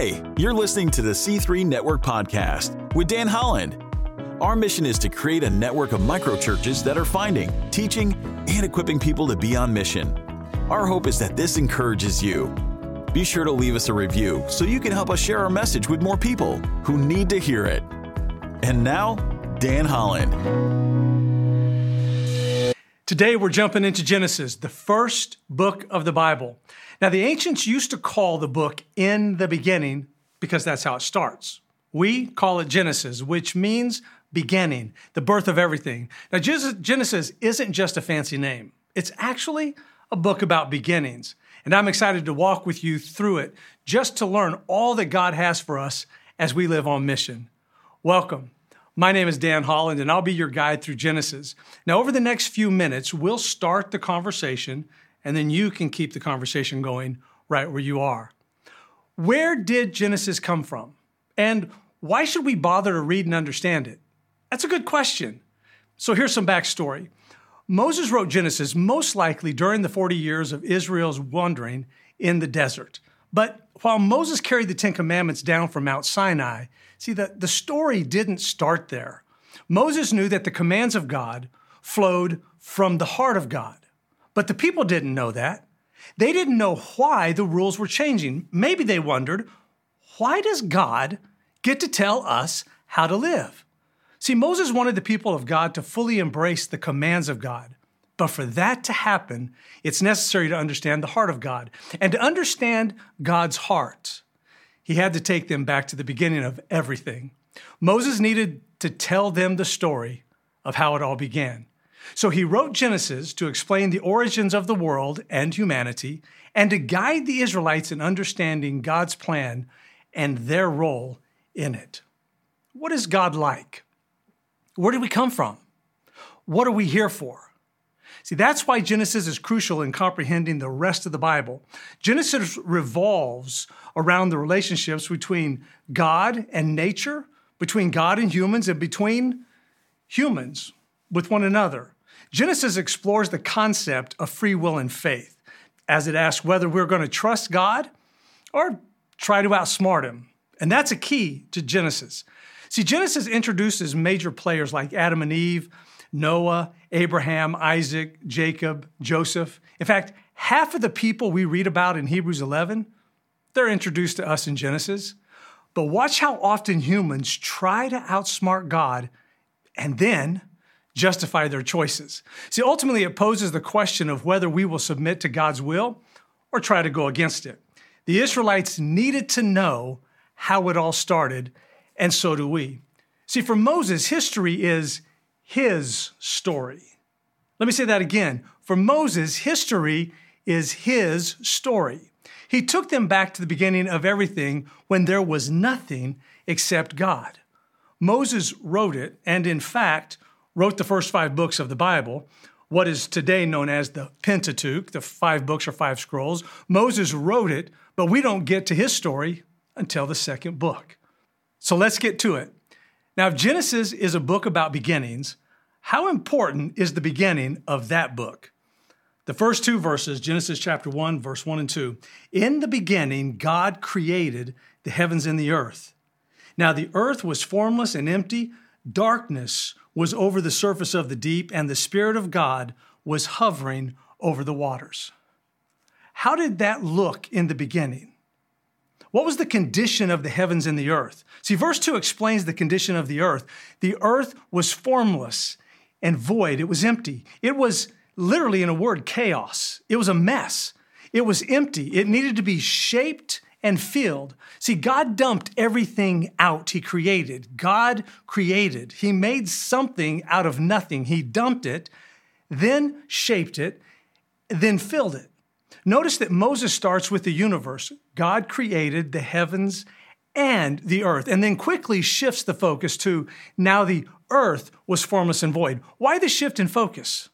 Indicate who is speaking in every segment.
Speaker 1: Hey, you're listening to the C3 Network Podcast with Dan Holland. Our mission is to create a network of microchurches that are finding, teaching, and equipping people to be on mission. Our hope is that this encourages you. Be sure to leave us a review so you can help us share our message with more people who need to hear it. And now, Dan Holland.
Speaker 2: Today we're jumping into Genesis, the first book of the Bible. Now, the ancients used to call the book in the beginning because that's how it starts. We call it Genesis, which means beginning, the birth of everything. Now, Genesis isn't just a fancy name, it's actually a book about beginnings. And I'm excited to walk with you through it just to learn all that God has for us as we live on mission. Welcome. My name is Dan Holland, and I'll be your guide through Genesis. Now, over the next few minutes, we'll start the conversation, and then you can keep the conversation going right where you are. Where did Genesis come from? And why should we bother to read and understand it? That's a good question. So here's some backstory. Moses wrote Genesis most likely during the 40 years of Israel's wandering in the desert. But while Moses carried the Ten Commandments down from Mount Sinai, see, the, the story didn't start there. Moses knew that the commands of God flowed from the heart of God. But the people didn't know that. They didn't know why the rules were changing. Maybe they wondered, why does God get to tell us how to live? See, Moses wanted the people of God to fully embrace the commands of God. But for that to happen, it's necessary to understand the heart of God. And to understand God's heart, he had to take them back to the beginning of everything. Moses needed to tell them the story of how it all began. So he wrote Genesis to explain the origins of the world and humanity and to guide the Israelites in understanding God's plan and their role in it. What is God like? Where did we come from? What are we here for? See, that's why Genesis is crucial in comprehending the rest of the Bible. Genesis revolves around the relationships between God and nature, between God and humans, and between humans with one another. Genesis explores the concept of free will and faith as it asks whether we're going to trust God or try to outsmart him. And that's a key to Genesis. See, Genesis introduces major players like Adam and Eve, Noah, Abraham, Isaac, Jacob, Joseph. In fact, half of the people we read about in Hebrews 11, they're introduced to us in Genesis. But watch how often humans try to outsmart God and then justify their choices. See, ultimately, it poses the question of whether we will submit to God's will or try to go against it. The Israelites needed to know how it all started and so do we. See, for Moses, history is his story. Let me say that again. For Moses, history is his story. He took them back to the beginning of everything when there was nothing except God. Moses wrote it, and in fact, wrote the first five books of the Bible, what is today known as the Pentateuch, the five books or five scrolls. Moses wrote it, but we don't get to his story until the second book. So let's get to it. Now, if Genesis is a book about beginnings, how important is the beginning of that book? The first two verses, Genesis chapter 1, verse 1 and 2. In the beginning, God created the heavens and the earth. Now, the earth was formless and empty, darkness was over the surface of the deep, and the Spirit of God was hovering over the waters. How did that look in the beginning? What was the condition of the heavens and the earth? See, verse 2 explains the condition of the earth. The earth was formless and void, it was empty. It was literally, in a word, chaos. It was a mess. It was empty. It needed to be shaped and filled. See, God dumped everything out He created. God created. He made something out of nothing. He dumped it, then shaped it, then filled it. Notice that Moses starts with the universe. God created the heavens and the earth, and then quickly shifts the focus to now the earth was formless and void. Why the shift in focus?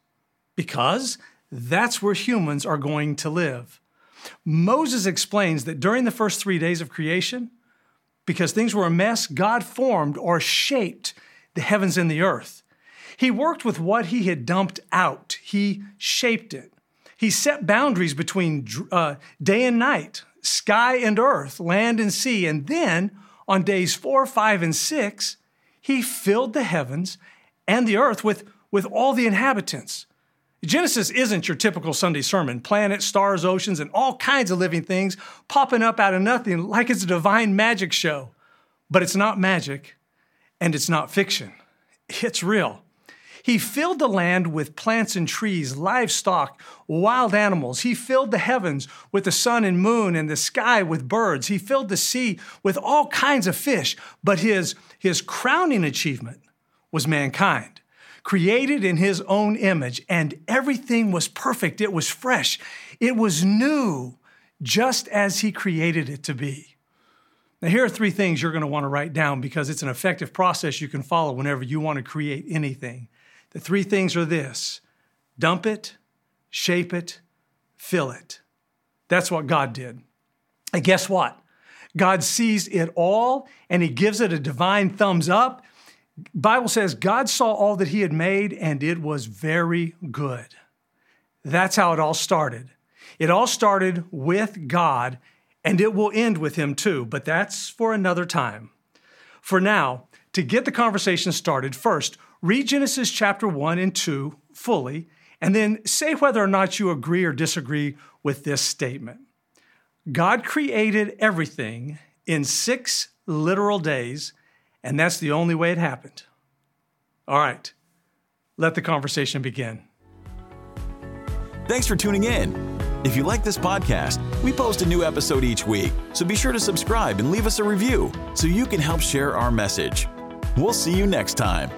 Speaker 2: Because that's where humans are going to live. Moses explains that during the first three days of creation, because things were a mess, God formed or shaped the heavens and the earth. He worked with what he had dumped out, he shaped it. He set boundaries between uh, day and night, sky and earth, land and sea. And then on days four, five, and six, he filled the heavens and the earth with, with all the inhabitants. Genesis isn't your typical Sunday sermon planets, stars, oceans, and all kinds of living things popping up out of nothing like it's a divine magic show. But it's not magic and it's not fiction, it's real. He filled the land with plants and trees, livestock, wild animals. He filled the heavens with the sun and moon and the sky with birds. He filled the sea with all kinds of fish. But his, his crowning achievement was mankind, created in his own image, and everything was perfect. It was fresh. It was new, just as he created it to be. Now, here are three things you're going to want to write down because it's an effective process you can follow whenever you want to create anything. The three things are this dump it, shape it, fill it. That's what God did. And guess what? God sees it all and he gives it a divine thumbs up. Bible says God saw all that he had made and it was very good. That's how it all started. It all started with God and it will end with him too, but that's for another time. For now, to get the conversation started, first, read Genesis chapter 1 and 2 fully, and then say whether or not you agree or disagree with this statement. God created everything in six literal days, and that's the only way it happened. All right, let the conversation begin.
Speaker 1: Thanks for tuning in. If you like this podcast, we post a new episode each week, so be sure to subscribe and leave us a review so you can help share our message. We'll see you next time.